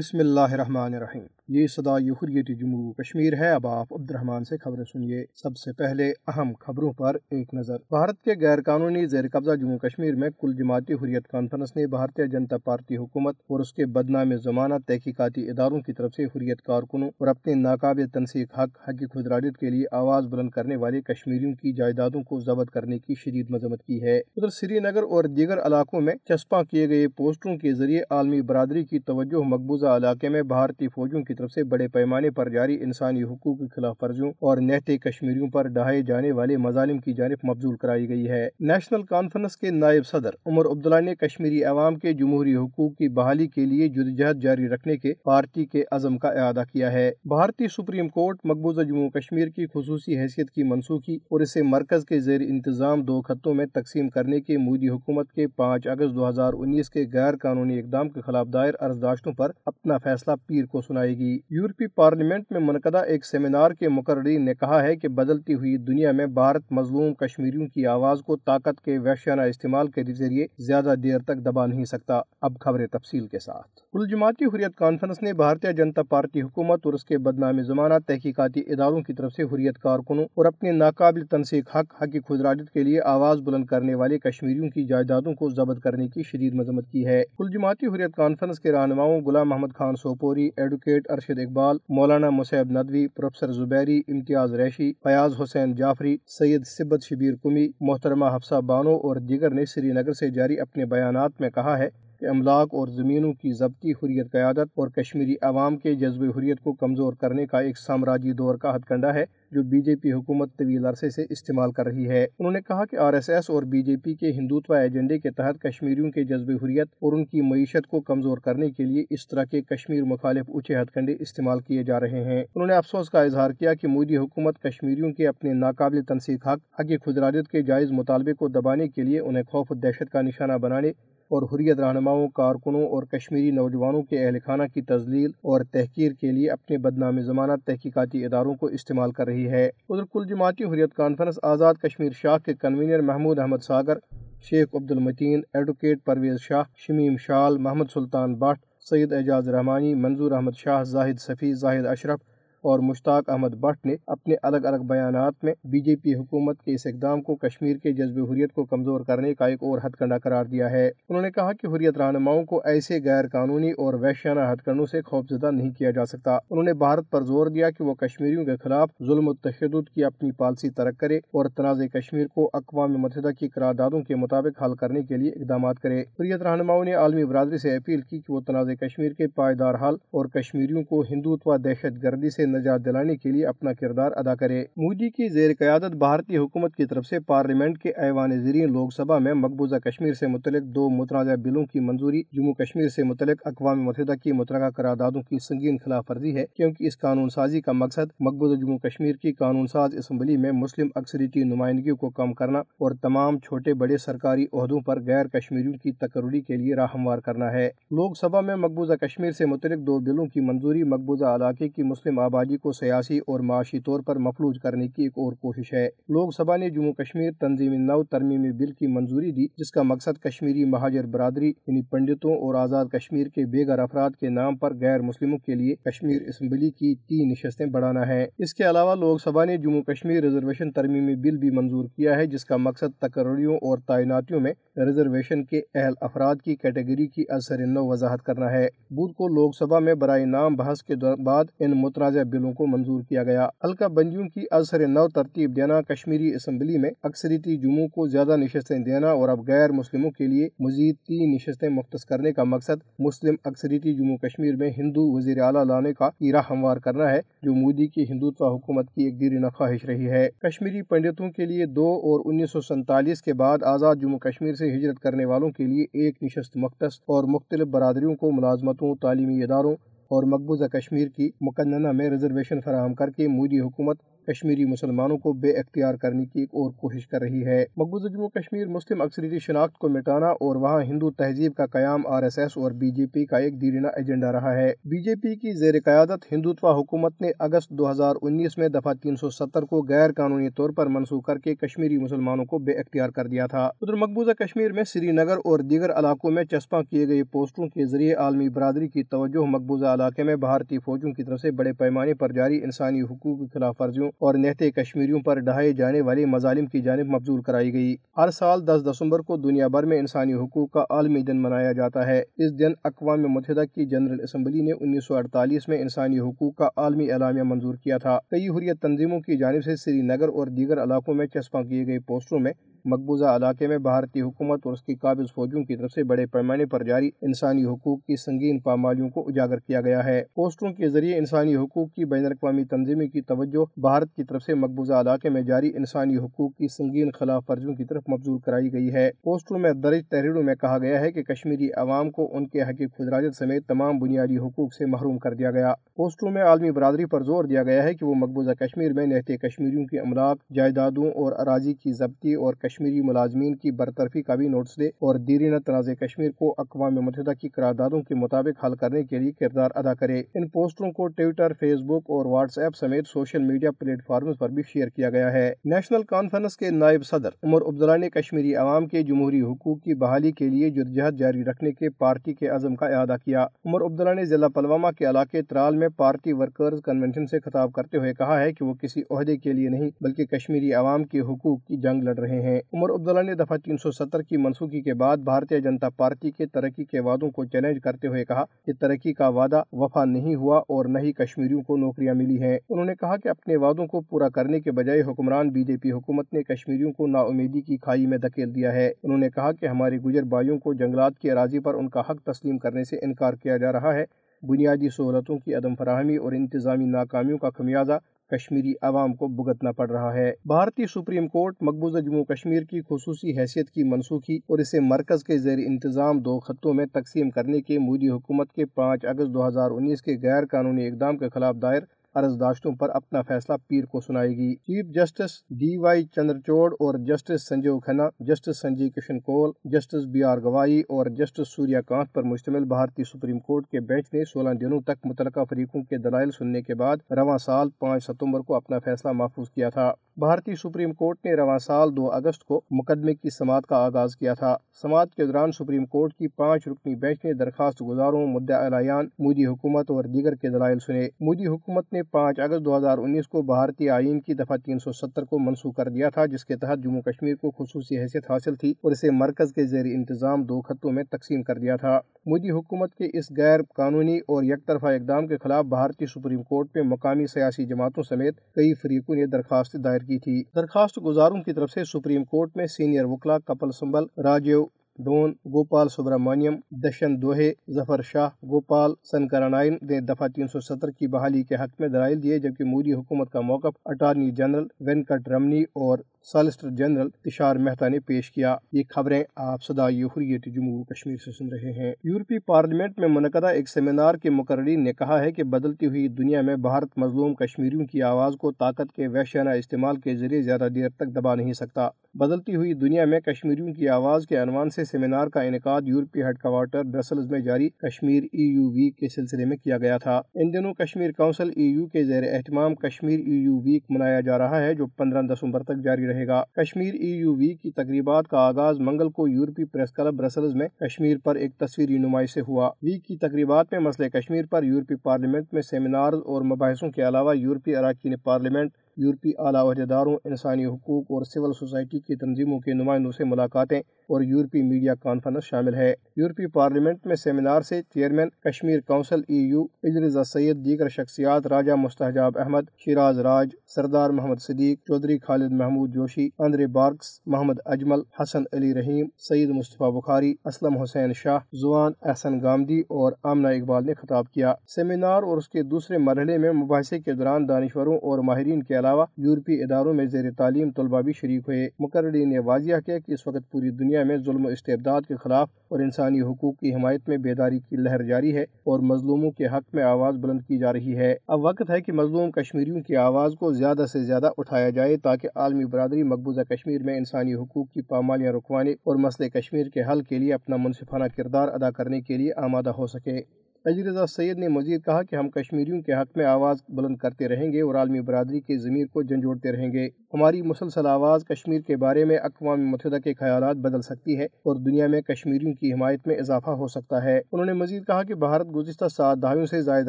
بسم اللہ الرحمن الرحیم۔ یہ صدا حریت جموں کشمیر ہے۔ اب آپ عبد الرحمان سے خبریں سنیے۔ سب سے پہلے اہم خبروں پر ایک نظر۔ بھارت کے غیر قانونی زیر قبضہ جموں کشمیر میں کل جماعتی حریت کانفرنس نے بھارتیہ جنتا پارٹی حکومت اور اس کے بدنام زمانہ تحقیقاتی اداروں کی طرف سے حریت کارکنوں اور اپنے ناقابل تنسیق حق حقی خدراجت کے لیے آواز بلند کرنے والے کشمیریوں کی جائیدادوں کو ضبط کرنے کی شدید مذمت کی ہے۔ ادھر سری نگر اور دیگر علاقوں میں چسپاں کیے گئے پوسٹروں کے ذریعے عالمی برادری کی توجہ مقبوضہ علاقے میں بھارتی فوجوں کی طرف سے بڑے پیمانے پر جاری انسانی حقوق کی خلاف ورزیوں اور نہتے کشمیریوں پر ڈھائے جانے والے مظالم کی جانب مبزول کرائی گئی ہے۔ نیشنل کانفرنس کے نائب صدر عمر عبداللہ نے کشمیری عوام کے جمہوری حقوق کی بحالی کے لیے جدوجہد جاری رکھنے کے پارٹی کے عزم کا اعادہ کیا ہے۔ بھارتی سپریم کورٹ مقبوضہ جموں کشمیر کی خصوصی حیثیت کی منسوخی اور اسے مرکز کے زیر انتظام دو خطوں میں تقسیم کرنے کے مودی حکومت کے پانچ اگست دو ہزار انیس کے غیر قانونی اقدام کے خلاف دائر ارزداشتوں پر اپنا فیصلہ پیر کو سنائے گی۔ یورپی پارلیمنٹ میں منعقدہ ایک سیمینار کے مقررین نے کہا ہے کہ بدلتی ہوئی دنیا میں بھارت مظلوم کشمیریوں کی آواز کو طاقت کے وحشیانہ استعمال کے ذریعے زیادہ دیر تک دبا نہیں سکتا۔ اب خبریں تفصیل کے ساتھ۔ کل جماعتی حریت کانفرنس نے بھارتیہ جنتا پارٹی حکومت اور اس کے بدنام زمانہ تحقیقاتی اداروں کی طرف سے حریت کارکنوں اور اپنے ناقابل تنسیق حق، حقی خدراجت کے لیے آواز بلند کرنے والے کشمیریوں کی جائیدادوں کو ضبط کرنے کی شدید مذمت کی ہے۔ کل جماعتی حریت کانفرنس کے رہنماؤں غلام محمد خان سوپوری، ایڈوکیٹ ارشد اقبال، مولانا مصعب ندوی، پروفیسر زبیری، امتیاز ریشی، فیاض حسین جعفری، سید سبت شبیر کمی، محترمہ حفصہ بانو اور دیگر نے سری نگر سے جاری اپنے بیانات میں کہا ہے کہ املاک اور زمینوں کی ضبطی حریت قیادت اور کشمیری عوام کے جذب حریت کو کمزور کرنے کا ایک سامراجی دور کا ہتھ کنڈا ہے، جو بی جے پی حکومت طویل عرصے سے استعمال کر رہی ہے۔ انہوں نے کہا کہ آر ایس ایس اور بی جے پی کے ہندوتوا ایجنڈے کے تحت کشمیریوں کے جذب حریت اور ان کی معیشت کو کمزور کرنے کے لیے اس طرح کے کشمیر مخالف اونچے ہتھ کنڈے استعمال کیے جا رہے ہیں۔ انہوں نے افسوس کا اظہار کیا کہ مودی حکومت کشمیریوں کے اپنے ناقابل تنسیق حق حقی خدراجت کے جائز مطالبے کو دبانے کے لیے انہیں خوف و دہشت کا نشانہ بنانے اور حریت رہنماؤں، کارکنوں اور کشمیری نوجوانوں کے اہل خانہ کی تزلیل اور تحقیر کے لیے اپنے بدنام زمانہ تحقیقاتی اداروں کو استعمال کر رہی ہے۔ ادھر کل جماعتی حریت کانفرنس آزاد کشمیر شاہ کے کنوینر محمود احمد ساگر، شیخ عبد المتین ایڈوکیٹ پرویز شاہ، شمیم شال، محمد سلطان بٹ، سید اعجاز رحمانی، منظور احمد شاہ، زاہد صفی، زاہد اشرف اور مشتاق احمد بٹ نے اپنے الگ الگ بیانات میں بی جے پی حکومت کے اس اقدام کو کشمیر کے جذب حریت کو کمزور کرنے کا ایک اور ہتھ کنڈا قرار دیا ہے۔ انہوں نے کہا کہ حریت رہنماؤں کو ایسے غیر قانونی اور وحشانہ ہتھ کنڈوں سے خوفزدہ نہیں کیا جا سکتا۔ انہوں نے بھارت پر زور دیا کہ وہ کشمیریوں کے خلاف ظلم و تشدد کی اپنی پالسی ترک کرے اور تنازع کشمیر کو اقوام متحدہ کی قراردادوں کے مطابق حل کرنے کے لیے اقدامات کرے۔ حریت رہنماؤں نے عالمی برادری سے اپیل کی کہ وہ تنازع کشمیر کے پائیدار حل اور کشمیریوں کو ہندوتوا دہشت گردی سے نجات دلانے کے لیے اپنا کردار ادا کرے۔ مودی کی زیر قیادت بھارتی حکومت کی طرف سے پارلیمنٹ کے ایوان زیرین لوک سبھا میں مقبوضہ کشمیر سے متعلق دو متنازع بلوں کی منظوری، جموں کشمیر سے متعلق اقوام متحدہ کی مترقہ قراردادوں کی سنگین خلاف ورزی ہے، کیونکہ اس قانون سازی کا مقصد مقبوضہ جموں کشمیر کی قانون ساز اسمبلی میں مسلم اکثریتی نمائندگی کو کم کرنا اور تمام چھوٹے بڑے سرکاری عہدوں پر غیر کشمیریوں کی تقرری کے لیے راہ ہموار کرنا ہے۔ لوک سبھا میں مقبوضہ کشمیر سے متعلق دو بلوں کی منظوری مقبوضہ علاقے کی مسلم آبادی کو سیاسی اور معاشی طور پر مفلوج کرنے کی ایک اور کوشش ہے۔ لوک سبھا نے جموں کشمیر تنظیم نو ترمیمی بل کی منظوری دی، جس کا مقصد کشمیری مہاجر برادری یعنی پنڈتوں اور آزاد کشمیر کے بے گھر افراد کے نام پر غیر مسلموں کے لیے کشمیر اسمبلی کی تین نشستیں بڑھانا ہے۔ اس کے علاوہ لوک سبھا نے جموں کشمیر ریزرویشن ترمیمی بل بھی منظور کیا ہے، جس کا مقصد تقرریوں اور تعیناتیوں میں ریزرویشن کے اہل افراد کی کیٹیگری کی اثر نو وضاحت کرنا ہے۔ بدھ کو لوک سبھا میں برائے نام بحث کے بعد ان متنازع بلوں کو منظور کیا گیا۔ حلقہ بنجیوں کی اثر نو ترتیب دینا۔ کشمیری اسمبلی میں اکثریتی جموں کو زیادہ نشستیں دینا اور اب غیر مسلموں کے لیے مزید تین نشستیں مختص کرنے کا مقصد مسلم اکثریتی جموں کشمیر میں ہندو وزیر اعلیٰ لانے کا راہ ہموار کرنا ہے۔ جو مودی کی ہندوتوا حکومت کی ایک دیرینہ خواہش رہی ہے۔ کشمیری پنڈتوں کے لیے دو اور انیس سو سینتالیس کے بعد آزاد جموں کشمیر سے ہجرت کرنے والوں کے لیے ایک نشست مختص اور مختلف برادریوں کو ملازمتوں، تعلیمی اداروں اور مقبوضہ کشمیر کی مقننہ میں ریزرویشن فراہم کر کے مودی حکومت کشمیری مسلمانوں کو بے اختیار کرنے کی ایک اور کوشش کر رہی ہے۔ مقبوضہ جموں کشمیر مسلم اکثریتی شناخت کو مٹانا اور وہاں ہندو تہذیب کا قیام آر ایس ایس اور بی جے پی کا ایک دیرینہ ایجنڈا رہا ہے۔ بی جے پی کی زیر قیادت ہندوتوا حکومت نے اگست دو ہزار انیس میں دفعہ تین سو ستر کو غیر قانونی طور پر منسوخ کر کے کشمیری مسلمانوں کو بے اختیار کر دیا تھا۔ ادھر مقبوضہ کشمیر میں سری نگر اور دیگر علاقوں میں چسپاں کیے گئے پوسٹروں کے ذریعے عالمی برادری کی توجہ مقبوضہ علاقے میں بھارتی فوجوں کی طرف سے بڑے پیمانے پر جاری انسانی حقوق کی خلاف ورزیوں اور نہتے کشمیریوں پر ڈھائے جانے والے مظالم کی جانب مبزول کرائی گئی۔ ہر سال دس دسمبر کو دنیا بھر میں انسانی حقوق کا عالمی دن منایا جاتا ہے۔ اس دن اقوام متحدہ کی جنرل اسمبلی نے انیس سو اڑتالیس میں انسانی حقوق کا عالمی اعلامیہ منظور کیا تھا۔ کئی حریت تنظیموں کی جانب سے سری نگر اور دیگر علاقوں میں چسپاں کیے گئے پوسٹروں میں مقبوضہ علاقے میں بھارتی حکومت اور اس کی قابض فوجوں کی طرف سے بڑے پیمانے پر جاری انسانی حقوق کی سنگین پامالیوں کو اجاگر کیا گیا ہے۔ پوسٹروں کے ذریعے انسانی حقوق کی بین الاقوامی تنظیموں کی توجہ بھارت کی طرف سے مقبوضہ علاقے میں جاری انسانی حقوق کی سنگین خلاف ورزیوں کی طرف مبزول کرائی گئی ہے۔ پوسٹروں میں درج تحریروں میں کہا گیا ہے کہ کشمیری عوام کو ان کے حق خدراجت سمیت تمام بنیادی حقوق سے محروم کر دیا گیا۔ پوسٹروں میں عالمی برادری پر زور دیا گیا ہے کہ وہ مقبوضہ کشمیر میں نہتے کشمیریوں کی املاک، جائیدادوں اور اراضی کی ضبطی اور کشمیری ملازمین کی برطرفی کا بھی نوٹس دے اور دیرینہ تنازع کشمیر کو اقوام متحدہ کی قراردادوں کے مطابق حل کرنے کے لیے کردار ادا کرے۔ ان پوسٹروں کو ٹویٹر، فیس بک اور واٹس ایپ سمیت سوشل میڈیا پلیٹ فارمز پر بھی شیئر کیا گیا ہے۔ نیشنل کانفرنس کے نائب صدر عمر عبداللہ نے کشمیری عوام کے جمہوری حقوق کی بحالی کے لیے جدجہد جاری رکھنے کے پارٹی کے عزم کا اعادہ کیا۔ عمر عبداللہ نے ضلع پلوامہ کے علاقے ترال میں پارٹی ورکرز کنونشن سے خطاب کرتے ہوئے کہا ہے کہ وہ کسی عہدے کے لیے نہیں بلکہ کشمیری عوام کے حقوق کی جنگ لڑ رہے ہیں۔ عمر عبداللہ نے دفعہ تین سو ستر کی منسوخی کے بعد بھارتیہ جنتا پارٹی کے ترقی کے وعدوں کو چیلنج کرتے ہوئے کہا کہ ترقی کا وعدہ وفا نہیں ہوا اور نہ ہی کشمیریوں کو نوکریاں ملی ہیں۔ انہوں نے کہا کہ اپنے وعدوں کو پورا کرنے کے بجائے حکمران بی جے پی حکومت نے کشمیریوں کو نا امیدی کی کھائی میں دھکیل دیا ہے۔ انہوں نے کہا کہ ہمارے گجر بھائیوں کو جنگلات کی اراضی پر ان کا حق تسلیم کرنے سے انکار کیا جا رہا ہے۔ بنیادی سہولتوں کی عدم فراہمی اور انتظامی ناکامیوں کا خمیازہ کشمیری عوام کو بھگتنا پڑ رہا ہے۔ بھارتی سپریم کورٹ مقبوضہ جموں کشمیر کی خصوصی حیثیت کی منسوخی اور اسے مرکز کے زیر انتظام دو خطوں میں تقسیم کرنے کے مودی حکومت کے پانچ اگست دو ہزار انیس کے غیر قانونی اقدام کے خلاف دائر عرضداشتوں پر اپنا فیصلہ پیر کو سنائے گی۔ Chief justice D Y Chandrachud اور justice Sanjiv Khanna, justice Sanjay Kishan Kaul, justice B R Gavai اور جسٹس سوریا کانت پر مشتمل بھارتی سپریم کورٹ کے بینچ نے سولہ دنوں تک متعلقہ فریقوں کے دلائل سننے کے بعد رواں سال پانچ ستمبر کو اپنا فیصلہ محفوظ کیا تھا۔ بھارتی سپریم کورٹ نے رواں سال دو اگست کو مقدمے کی سماعت کا آغاز کیا تھا۔ سماعت کے دوران سپریم کورٹ کی پانچ رکنی بینچ نے درخواست گزاروں مدعا اعلان مودی حکومت اور دیگر کے دلائل سنے۔ مودی حکومت نے پانچ اگست دو ہزار انیس کو بھارتی آئین کی دفعہ تین سو ستر کو منسوخ کر دیا تھا، جس کے تحت جموں کشمیر کو خصوصی حیثیت حاصل تھی اور اسے مرکز کے زیر انتظام دو خطوں میں تقسیم کر دیا تھا۔ مودی حکومت کے اس غیر قانونی اور یک طرفہ اقدام کے خلاف بھارتی سپریم کورٹ میں مقامی سیاسی جماعتوں سمیت کئی فریقوں نے درخواست دائر کی تھی درخواست گزاروں کی طرف سے سپریم کورٹ میں سینئر وکلا کپل سمبل راجیو ڈون گوپال سبرامانیم دشن دوہے، ظفر شاہ، گوپال سنکرانائن نے دفعہ تین سو ستر کی بحالی کے حق میں دلائل دیے، جبکہ مودی حکومت کا موقف، اٹارنی جنرل وینکٹ رمنی اور سالسٹر جنرل تشار مہتا نے پیش کیا۔ یہ خبریں آپ صدا حریت جموں کشمیر سے سن رہے ہیں۔ یورپی پارلیمنٹ میں منعقدہ ایک سیمینار کے مقررین نے کہا ہے کہ بدلتی ہوئی دنیا میں بھارت مظلوم کشمیریوں کی آواز کو طاقت کے وحشانہ استعمال کے ذریعے زیادہ دیر تک دبا نہیں سکتا۔ بدلتی ہوئی دنیا میں کشمیریوں کی آواز کے عنوان سے سیمینار کا انعقاد یورپی ہیڈ کوارٹر برسلز میں جاری کشمیر ای یو ویک کے سلسلے میں کیا گیا تھا۔ ان دنوں کشمیر کونسل ای یو کے زیر اہتمام کشمیر ای یو ویک منایا جا رہا ہے، جو پندرہ دسمبر تک جاری رہے گا۔ کشمیر ای یو وی کی تقریبات کا آغاز منگل کو یورپی پریس کلب برسلز میں کشمیر پر ایک تصویری نمائش سے ہوا۔ ویک کی تقریبات میں مسئلہ کشمیر پر یورپی پارلیمنٹ میں سیمینار اور مباحثوں کے علاوہ یورپی اراکین پارلیمنٹ یورپی اعلیٰ عہدیداروں، انسانی حقوق اور سول سوسائٹی کی تنظیموں کے نمائندوں سے ملاقاتیں اور یورپی میڈیا کانفرنس شامل ہے۔ یورپی پارلیمنٹ میں سیمینار سے chairman Kashmir council E U اجرزا Syed, دیگر شخصیات راجہ مستحجاب احمد، شیراز راج، سردار محمد صدیق، چودھری خالد محمود جوشی، اندرے بارکس، محمد اجمل، حسن علی رحیم سعید مصطفیٰ بخاری، اسلم حسین شاہ، زوان احسن گامدی اور آمنہ اقبال نے خطاب کیا۔ سیمینار اور اس کے دوسرے مرحلے میں مباحثے کے دوران دانشوروں اور ماہرین کے علاوہ یورپی اداروں میں زیر تعلیم طلبہ بھی شریک ہوئے۔ مقررین نے واضح کیا کہ اس وقت پوری دنیا میں ظلم و استبداد کے خلاف اور انسانی حقوق کی حمایت میں بیداری کی لہر جاری ہے اور مظلوموں کے حق میں آواز بلند کی جا رہی ہے۔ اب وقت ہے کہ مظلوم کشمیریوں کی آواز کو زیادہ سے زیادہ اٹھایا جائے تاکہ عالمی برادری مقبوضہ کشمیر میں انسانی حقوق کی پامالیاں رکوانے اور مسئلے کشمیر کے حل کے لیے اپنا منصفانہ کردار ادا کرنے کے لیے آمادہ ہو سکے۔ رضا سید نے مزید کہا کہ ہم کشمیریوں کے حق میں آواز بلند کرتے رہیں گے اور عالمی برادری کی ضمیر کو جھنجھوڑتے رہیں گے۔ ہماری مسلسل آواز کشمیر کے بارے میں اقوام متحدہ کے خیالات بدل سکتی ہے اور دنیا میں کشمیریوں کی حمایت میں اضافہ ہو سکتا ہے۔ انہوں نے مزید کہا کہ بھارت گزشتہ سات دہائیوں سے زائد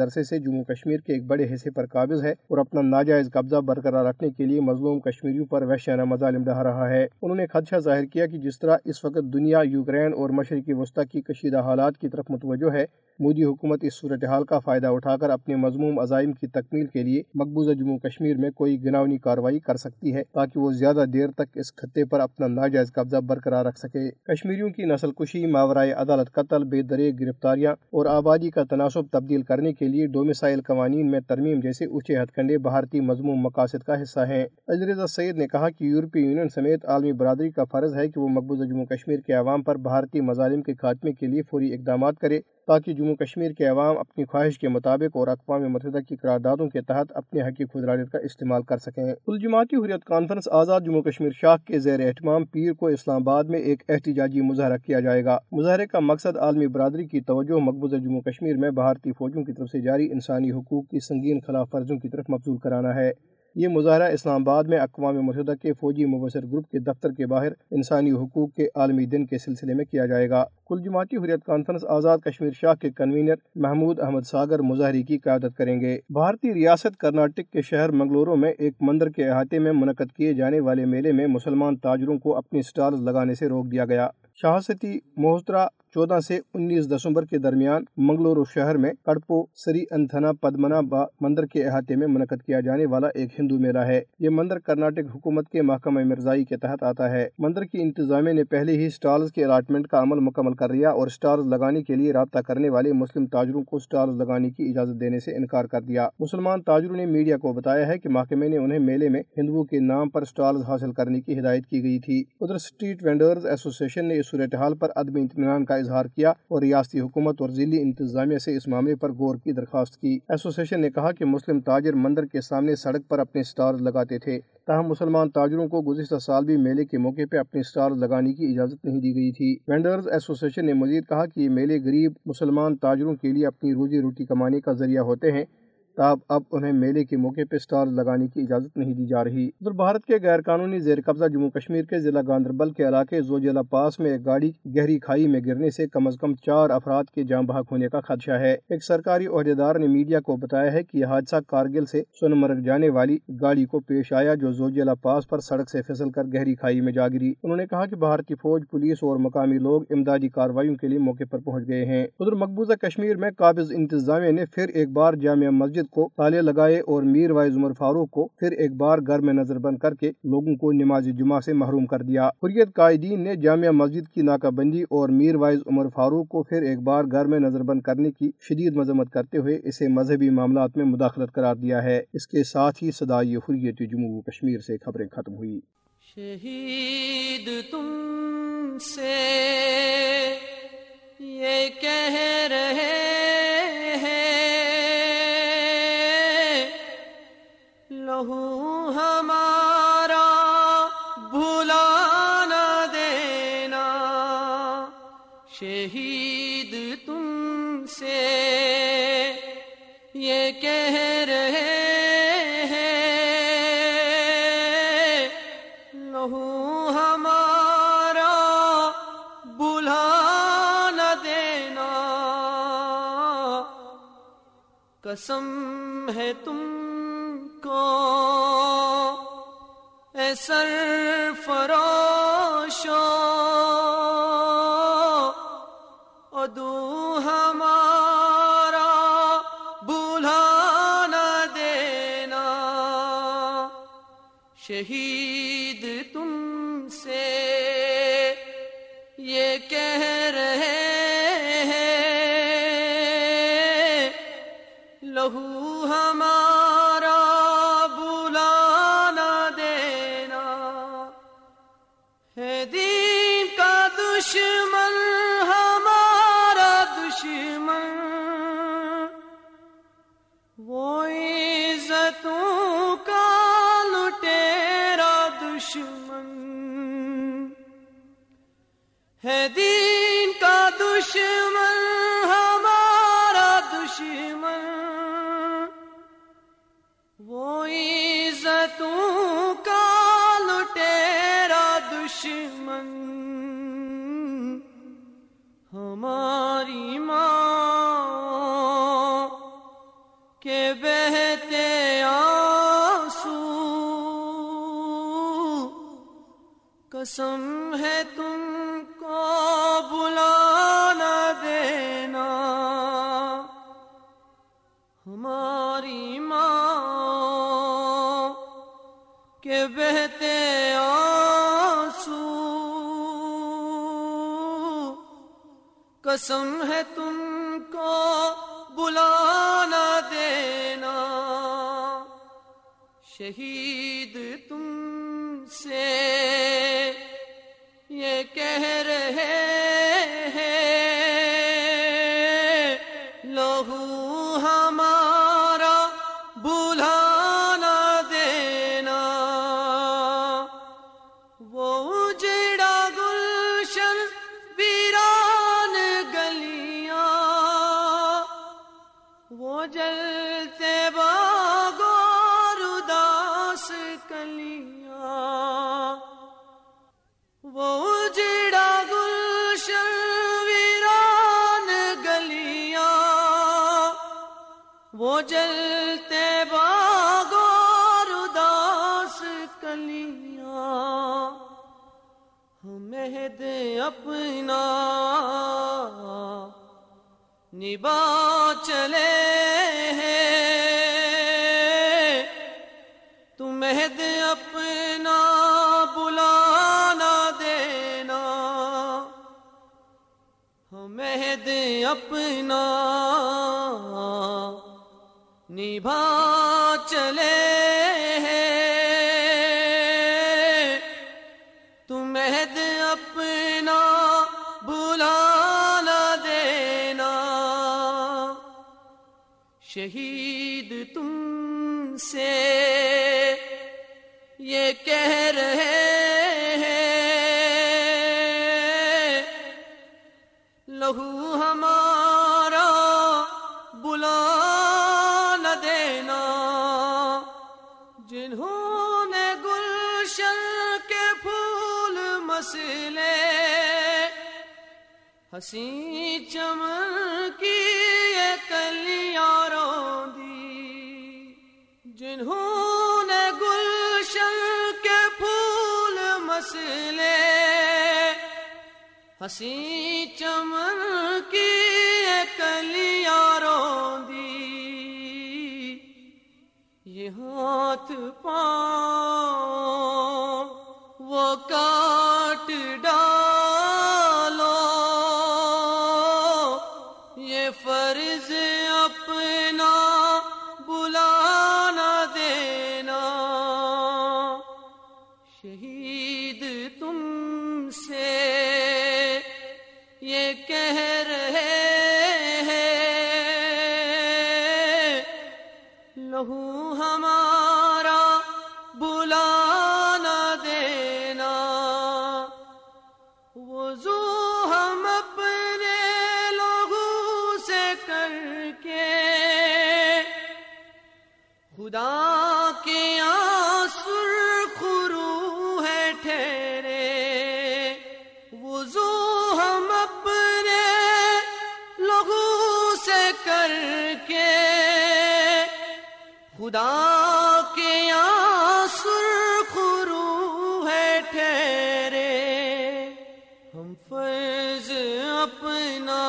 عرصے سے جموں کشمیر کے ایک بڑے حصے پر قابض ہے اور اپنا ناجائز قبضہ برقرار رکھنے کے لیے مظلوم کشمیریوں پر وحشانہ مظالم ڈھا رہا ہے۔ انہوں نے خدشہ ظاہر کیا کہ جس طرح اس وقت دنیا، یوکرین اور مشرقی وسطی کی کشیدہ حالات کی طرف متوجہ ہے، مودی حکومت حکومت اس صورتحال کا فائدہ اٹھا کر اپنے مضموم عزائم کی تکمیل کے لیے مقبوضہ جموں کشمیر میں کوئی گناونی کارروائی کر سکتی ہے تاکہ وہ زیادہ دیر تک اس خطے پر اپنا ناجائز قبضہ برقرار رکھ سکے۔ کشمیریوں کی نسل کشی ماورائے عدالت قتل، بے درے گرفتاریاں اور آبادی کا تناسب تبدیل کرنے کے لیے ڈومیسائل قوانین میں ترمیم جیسے اونچے ہتھ کنڈے بھارتی مضموم مقاصد کا حصہ ہیں۔ اجرزا سید نے کہا کہ یورپی یونین سمیت عالمی برادری کا فرض ہے کہ وہ مقبوضہ جموں کشمیر کے عوام پر بھارتی مظالم کے خاتمے کے لیے فوری اقدامات کرے۔ تاکہ جموں کشمیر کے عوام اپنی خواہش کے مطابق اور اقوام متحدہ کی قراردادوں کے تحت اپنے حقی خودرادیت کا استعمال کر سکیں۔ الجماعتی حریت کانفرنس آزاد جموں کشمیر شاخ کے زیر اہتمام پیر کو اسلام آباد میں ایک احتجاجی مظاہرہ کیا جائے گا۔ مظاہرے کا مقصد عالمی برادری کی توجہ مقبوضہ جموں کشمیر میں بھارتی فوجوں کی طرف سے جاری انسانی حقوق کی سنگین خلاف ورزوں کی طرف مبزول کرانا ہے۔ یہ مظاہرہ اسلام آباد میں اقوام متحدہ کے فوجی مبصر گروپ کے دفتر کے باہر انسانی حقوق کے عالمی دن کے سلسلے میں کیا جائے گا۔ کل جماعتی حریت کانفرنس آزاد کشمیر شاہ کے کنوینر محمود احمد ساگر مظاہرے کی قیادت کریں گے۔ بھارتی ریاست کرناٹک کے شہر منگلورو میں ایک مندر کے احاطے میں منعقد کیے جانے والے میلے میں مسلمان تاجروں کو اپنی سٹالز لگانے سے روک دیا گیا۔ شاہستی محترا چودہ سے انیس دسمبر کے درمیان منگلورو شہر میں کڑپو سری انتھنا پدمنا با مندر کے احاطے میں منعقد کیا جانے والا ایک ہندو میلہ ہے۔ یہ مندر کرناٹک حکومت کے محکمہ مرزائی کے تحت آتا ہے۔ مندر کی انتظامیہ نے پہلے ہی سٹالز کے الاٹمنٹ کا عمل مکمل کر لیا اور سٹالز لگانے کے لیے رابطہ کرنے والے مسلم تاجروں کو سٹالز لگانے کی اجازت دینے سے انکار کر دیا۔ مسلمان تاجروں نے میڈیا کو بتایا ہے کہ محکمے نے انہیں میلے میں ہندوؤں کے نام پر سٹالز حاصل کرنے کی ہدایت کی گئی تھی۔ ادھر اسٹریٹ وینڈرز ایسوسیشن نے اس صورتحال پر عدم اطمینان کا اظہار کیا اور ریاستی حکومت اور ضلعی انتظامیہ سے اس معاملے پر غور کی درخواست کی۔ ایسوسیشن نے کہا کہ مسلم تاجر مندر کے سامنے سڑک پر اپنے سٹارز لگاتے تھے۔ تاہم، مسلمان تاجروں کو گزشتہ سال بھی میلے کے موقع پہ اپنے اسٹار لگانے کی اجازت نہیں دی گئی تھی۔ وینڈرز ایسوسیشن نے مزید کہا کہ یہ میلے غریب مسلمان تاجروں کے لیے اپنی روزی روٹی کمانے کا ذریعہ ہوتے ہیں۔ تاب اب انہیں میلے کے موقع پہ سٹال لگانے کی اجازت نہیں دی جا رہی۔ ادھر بھارت کے غیر قانونی زیر قبضہ جموں کشمیر کے ضلع گاندربل کے علاقے زوجیلا پاس میں ایک گاڑی گہری کھائی میں گرنے سے کم از کم چار افراد کے جام بحق ہونے کا خدشہ ہے۔ ایک سرکاری عہدیدار نے میڈیا کو بتایا ہے کہ یہ حادثہ کارگل سے سونمرگ جانے والی گاڑی کو پیش آیا جو زوجیلا پاس پر سڑک سے پھسل کر گہری کھائی میں جا گری۔ انہوں نے کہا کہ بھارتی فوج، پولیس اور مقامی لوگ امدادی کاروائیوں کے لیے موقع پر پہنچ گئے ہیں۔ ادھر مقبوضہ کشمیر میں قابض انتظامیہ نے پھر ایک بار جامعہ مسجد کو تالے لگا اور میر وائز عمر فاروق کو پھر ایک بار گھر میں نظر بند کر کے لوگوں کو نماز جمعہ سے محروم کر دیا۔ حریت قائدین نے جامعہ مسجد کی ناکہ بندی اور میر وائز عمر فاروق کو پھر ایک بار گھر میں نظر بند کرنے کی شدید مذمت کرتے ہوئے اسے مذہبی معاملات میں مداخلت قرار دیا ہے۔ اس کے ساتھ ہی صدائی حریت جموں کشمیر سے خبریں ختم ہوئی شہید تم سے یہ کہہ رہے ہوں ہمارا بھلا نہ دینا۔ شہید تم سے یہ کہہ رہے قسم ہے تم سر فراشا ادو ہمارا بھولا نہ دینا شہید قسم ہے تم کو بلانا دینا۔ شہید تم سے یہ کہہ رہے نبا چلے ہیں۔ تو مہد اپنا بلانا دینا۔ مہد اپنا نبھا چلے شہید تم سے یہ کہہ رہے ہیں۔ لہو ہمارا بلا نہ دینا، جنہوں نے گلشن کے پھول مسلے، ہنسی چمن کی یہ رو دی جنہوں نے گلشن کے پھول مسلے ہنسی چمن کی خدا کے آسر خرو ہے ٹھہرے۔ وضو ہم اپنے لوگوں سے کر کے۔ خدا کے آسر خرو ہے ٹھہرے۔ ہم فرض اپنا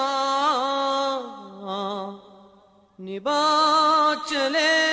نبا چلے۔